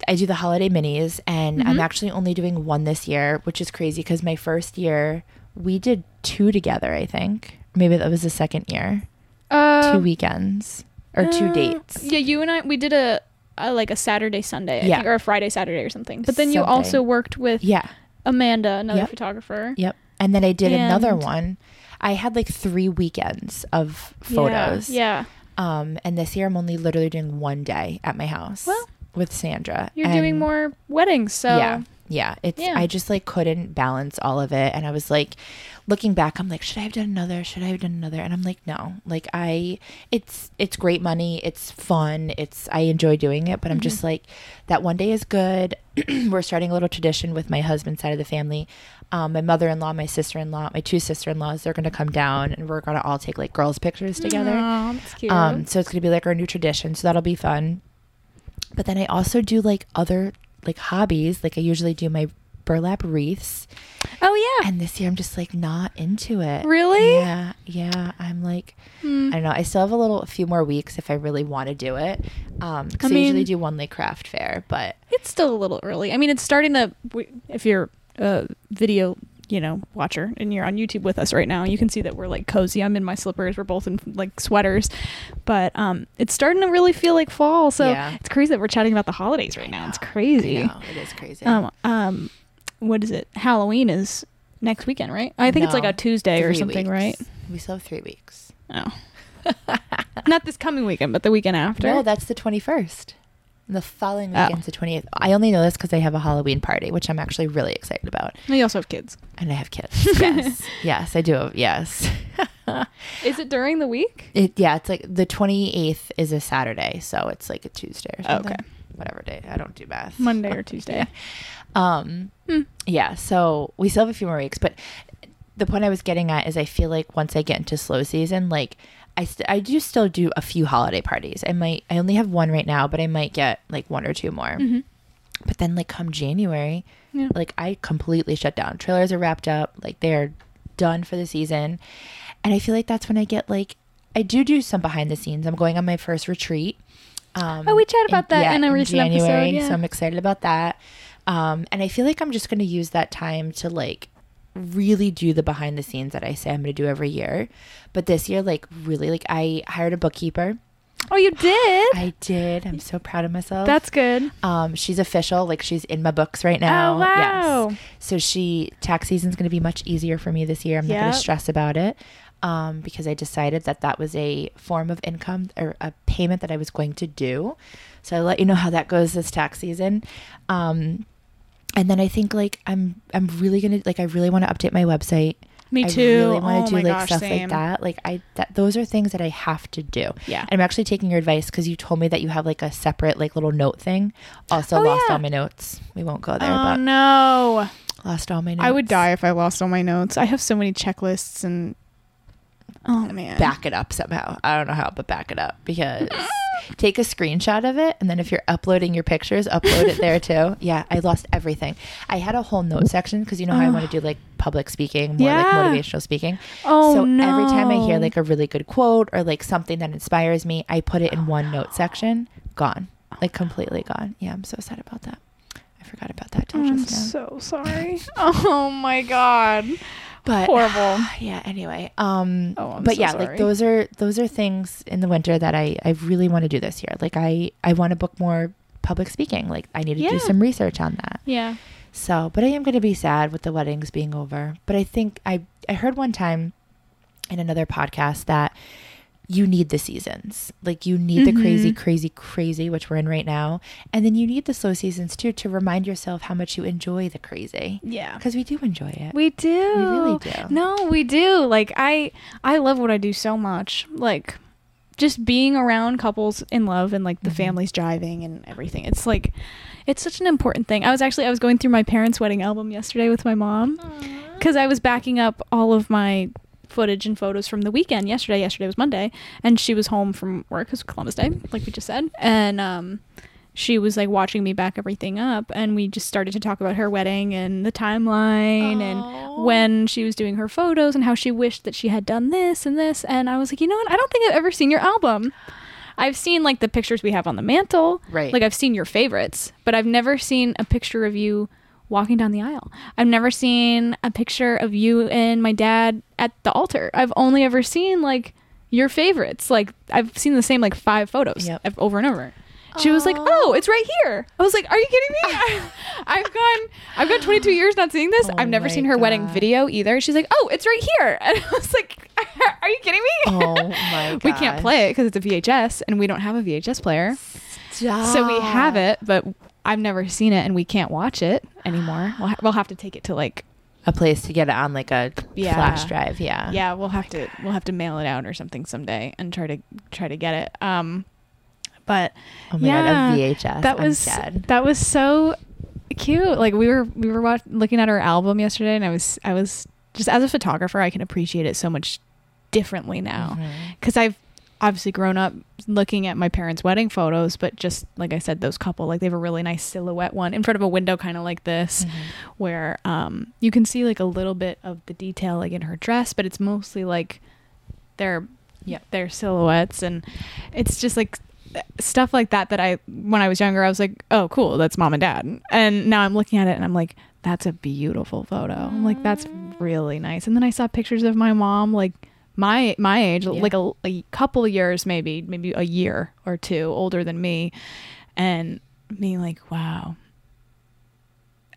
I do the holiday minis, and I'm Mhm. actually only doing one this year, which is crazy because my first year we did two together. I think maybe that was the second year, Uh, two weekends or two uh, dates. Yeah, you and I we did a, a like a Saturday Sunday, I Yeah. think, or a Friday Saturday or something. But then you also worked with Yeah. Amanda, another Yep. photographer. Yep. And then I did another one. I had like three weekends of photos. Yeah. Um, and this year I'm only literally doing one day at my house Well, with Sandra. You're doing more weddings, so yeah yeah it's Yeah. i just like couldn't balance all of it and i was like looking back i'm like should i have done another should i have done another and i'm like no like i it's it's great money it's fun it's i enjoy doing it but i'm just like that one day is good we're starting a little tradition with my husband's side of the family um, my mother-in-law my sister-in-law my two sister-in-laws they're going to come down and we're going to all take like girls pictures together Aw, that's cute. um, so it's gonna be like our new tradition. So that'll be fun. But then I also do like other like hobbies. Like I usually do my burlap wreaths, oh yeah. and this year I'm just like not into it. Really? Yeah, yeah. I'm like Hmm. I don't know. I still have a little, a few more weeks if I really want to do it. Um, because I I, usually do one like craft fair, but It's still a little early. I mean, it's starting to. If you're a video, you know, watcher and you're on YouTube with us right now, you can see that we're like cozy. I'm in my slippers. We're both in like sweaters, but um, it's starting to really feel like fall. So Yeah. it's crazy that we're chatting about the holidays right now. It's crazy. it is crazy. Um, um, what is it? Halloween is next weekend, right? I think it's like a Tuesday or something, weeks. right? We still have three weeks. Oh. Not this coming weekend, but the weekend after. No, that's the 21st. The following Oh. weekend's the 28th. I only know this because I have a Halloween party, which I'm actually really excited about. you also have kids. And I have kids. Yes. yes, I do. Have, Yes. Is it during the week? It, yeah, it's like the 28th is a Saturday. So it's like a Tuesday or something. Okay. Whatever day. I don't do math. Monday or Tuesday. Um, Hmm. yeah, so we still have a few more weeks, but the point I was getting at is I feel like once I get into slow season, like I, st- I do still do a few holiday parties. I might, I only have one right now, but I might get like one or two more. Mhm. But then like come January, Yeah. like I completely shut down. Trailers are wrapped up, like they're done for the season. And I feel like that's when I get like, I do do some behind the scenes. I'm going on my first retreat. Um, Oh, we chat about that in a recent episode, yeah. So I'm excited about that. Um, and I feel like I'm just going to use that time to like really do the behind the scenes that I say I'm going to do every year. But this year, like really, like I hired a bookkeeper. Oh, you did? I did. I'm so proud of myself. That's good. um, she's official. Like she's in my books right now. Oh, wow. Yes. So she tax season's going to be much easier for me this year. I'm not going to stress about it. Um, because I decided that that was a form of income or a payment that I was going to do. So I'll let you know how that goes this tax season. Um, and then I think like I'm I'm really gonna like I really want to update my website. Me too. I really want oh to do like gosh, stuff same. like that. Like I that those are things that I have to do. Yeah. And I'm actually taking your advice because you told me that you have like a separate like little note thing. Also Oh, lost yeah. all my notes. We won't go there, Oh but no. lost all my notes. I would die if I lost all my notes. I have so many checklists and oh man. Back it up somehow. I don't know how, but back it up because take a screenshot of it and then if you're uploading your pictures, upload it there too. Yeah, I lost everything. I had a whole note section because you know how I want to do like public speaking, more Yeah. like motivational speaking. Oh so every time I hear like a really good quote or like something that inspires me, I put it in oh, one note section. Gone. Oh, like completely gone. Yeah, I'm so sad about that. I forgot about that till I'm just now. so sorry. oh my god. But Horrible. yeah, anyway. Um Oh, I'm but so yeah, sorry. like those are those are things in the winter that I I really want to do this year. Like I I want to book more public speaking. Like I need to Yeah. do some research on that. Yeah. So, but I am going to be sad with the weddings being over. But I think I I heard one time in another podcast that you need the seasons. Like you need the crazy, crazy, crazy, which we're in right now, and then you need the slow seasons too to remind yourself how much you enjoy the crazy Yeah. because we do enjoy it. We do. We really do. No, we do. Like I I love what I do so much. Like just being around couples in love and like the Mhm. families driving and everything. It's like it's such an important thing. I was actually I was going through my parents' wedding album yesterday with my mom cuz I was backing up all of my footage and photos from the weekend yesterday. Yesterday was Monday and she was home from work cuz Columbus Day, like we just said. And um she was like watching me back everything up and we just started to talk about her wedding and the timeline and when she was doing her photos and how she wished that she had done this and this and I was like, "You know what? I don't think I've ever seen your album. I've seen like the pictures we have on the mantle. Right. Like I've seen your favorites, but I've never seen a picture of you walking down the aisle. I've never seen a picture of you and my dad at the altar. I've only ever seen like your favorites. Like I've seen the same like five photos Yep. over and over. She was like, "Oh, it's right here." I was like, "Are you kidding me?" I've gone, I've gone 22 years not seeing this. Oh I've never seen her wedding video either. She's like, "Oh, it's right here," and I was like, "Are you kidding me?" Oh my we can't play it because it's a VHS, and we don't have a VHS player. Stop. So we have it, but I've never seen it, and we can't watch it anymore. We'll, ha- we'll have to take it to like, a place to get it on like a Yeah. flash drive. Yeah. yeah, we'll have to we'll have to mail it out or something someday and try to try to get it. Um, but Oh my Yeah, god, a VHS. that I'm was dead. that was so cute. Like we were we were watch- looking at her album yesterday, and I was I was just as a photographer, I can appreciate it so much differently now because I've obviously grown up looking at my parents' wedding photos, but just like I said, those couple like they have a really nice silhouette one in front of a window, kind of like this, Mhm. where um you can see like a little bit of the detail like in her dress, but it's mostly like their Yep. their silhouettes, and it's just like stuff like that that I when I was younger I was like, oh cool, that's mom and dad, and now I'm looking at it and I'm like. That's a beautiful photo. I'm like, that's really nice. And then I saw pictures of my mom, like my my age, Yeah. like a, a couple of years, maybe maybe a year or two older than me, and being like, wow.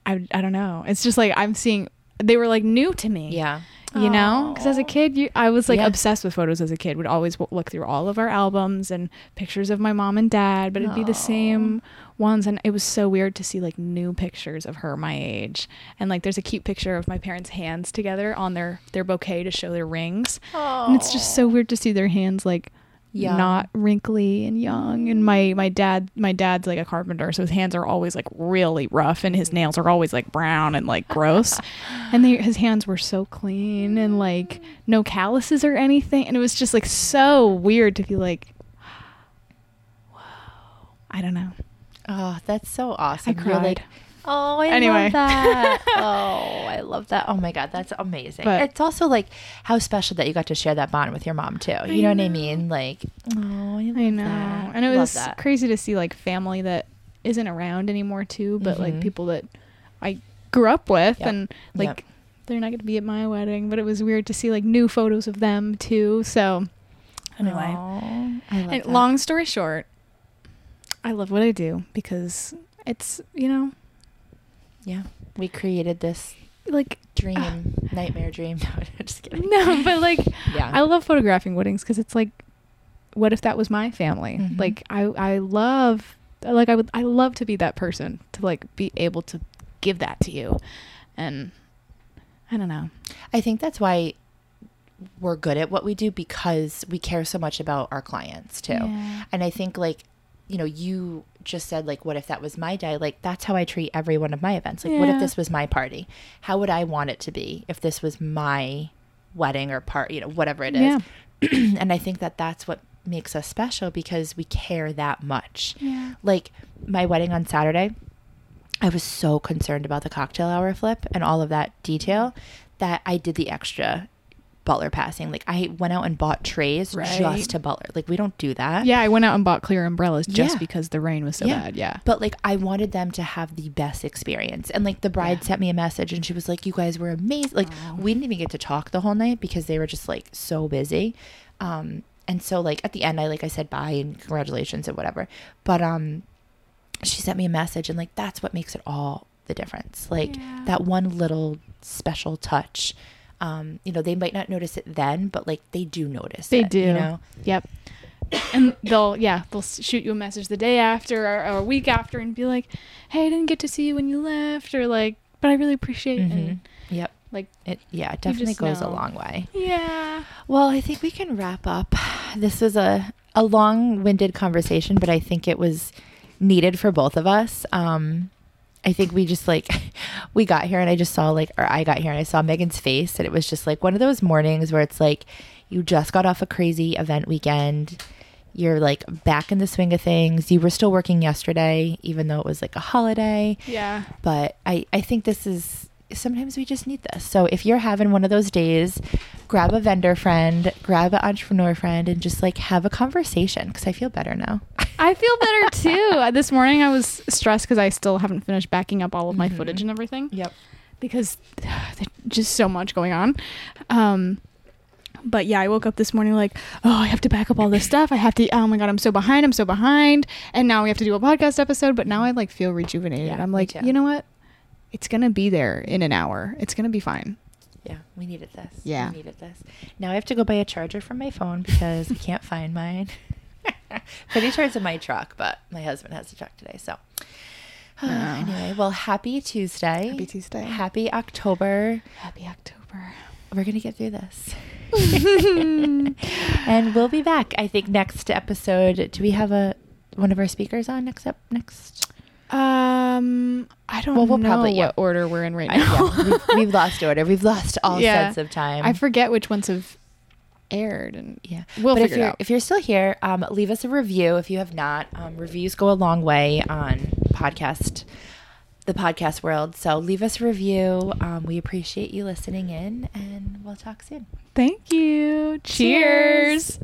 I I don't know. It's just like I'm seeing. They were like new to me. Yeah. You know? Because as a kid you, i was like Yeah. obsessed with photos as a kid. Would always w- look through all of our albums and pictures of my mom and dad but it'd be the same ones and it was so weird to see like new pictures of her my age. And like there's a cute picture of my parents hands together on their their bouquet to show their rings. And it's just so weird to see their hands like Young. not wrinkly and young and my my dad my dad's like a carpenter so his hands are always like really rough and his mm. nails are always like brown and like gross and they, his hands were so clean and like no calluses or anything and it was just like so weird to feel like whoa i don't know Oh, that's so awesome. I You're like, cried. Oh, I Anyway. love that. oh, I love that. Oh my God, that's amazing. But- it's also like how special that you got to share that bond with your mom too. You know, what I mean? Like, oh, I, I know. that. And it Love was that. crazy to see like family that isn't around anymore too, but like Mhm. people that I grew up with Yep. and like Yep. they're not going to be at my wedding, but it was weird to see like new photos of them too. So anyway, Aw, I love and that. long story short, I love what I do because it's, you know, Yeah, we created this like dream, nightmare dream. No, just kidding. no, but like Yeah. I love photographing weddings because it's like, what if that was my family? Mhm. Like I, I love, like I would, I love to be that person to like be able to give that to you, and I don't know. I think that's why we're good at what we do because we care so much about our clients too. Yeah. And I think like, you know, you just said like what if that was my day? Like that's how I treat every one of my events. Like what if this was my party? How would I want it to be if this was my wedding or part, you know, whatever it is. and I think that that's what makes us special because we care that much. Yeah. Like my wedding on Saturday, I was so concerned about the cocktail hour flip and all of that detail that I did the extra butler passing. Like I went out and bought trays Right. just to butler. Like we don't do that. Yeah, I went out and bought clear umbrellas just Yeah. because the rain was so Yeah. bad. Yeah. But like I wanted them to have the best experience. And like the bride Yeah. sent me a message and she was like, You guys were amazing. Like Oh. we didn't even get to talk the whole night because they were just like so busy. Um and so like at the end I like I said bye and congratulations and whatever. But um she sent me a message and like that's what makes it all the difference. Like that one little special touch. Um, you know, they might not notice it then, but like they do notice They it, do. You know? Yep. And they'll yeah they'll shoot you a message the day after or, or a week after and be like, hey, I didn't get to see you when you left or like, but I really appreciate it. Mhm. And Yep. like It yeah, it definitely goes a long way. yeah. Well, I think we can wrap up. This was a, a long winded conversation, but I think it was needed for both of us. Um, I think we just like, we got here and I just saw like, or I got here and I saw Meghan's face and it was just like one of those mornings where it's like, you just got off a crazy event weekend. You're like back in the swing of things. You were still working yesterday, even though it was like a holiday Yeah. but I, I think this is sometimes we just need this. So if you're having one of those days, grab a vendor friend, grab an entrepreneur friend, and just like have a conversation because I feel better now. I feel better too. Uh, this morning I was stressed because I still haven't finished backing up all of my Mhm. footage and everything Yep. because there's just so much going on. Um, but yeah, I woke up this morning like, oh, I have to back up all this stuff. I have to. Oh my god, I'm so behind. I'm so behind. And now we have to do a podcast episode. But now I like feel rejuvenated. Yeah, I'm like, you know what? It's gonna be there in an hour. It's gonna be fine. Yeah, we needed this. Yeah. We needed this. Now I have to go buy a charger from my phone because I can't find mine. Sure it's in my truck, but my husband has the truck today. So anyway, well, happy Tuesday. Happy Tuesday. Happy October. Happy October. We're gonna get through this. and we'll be back. I think next episode. Do we have a one of our speakers on next up next? Um, I don't Well, we'll know probably- what yeah. order we're in right now. yeah, we've, we've lost order. We've lost all Yeah. sense of time. I forget which ones have aired, and yeah, we'll but if figure it you're out. if you're still here, um, leave us a review if you have not. Um, reviews go a long way on podcast, the podcast world. So leave us a review. Um, we appreciate you listening in, and we'll talk soon. Thank you. Cheers. Cheers.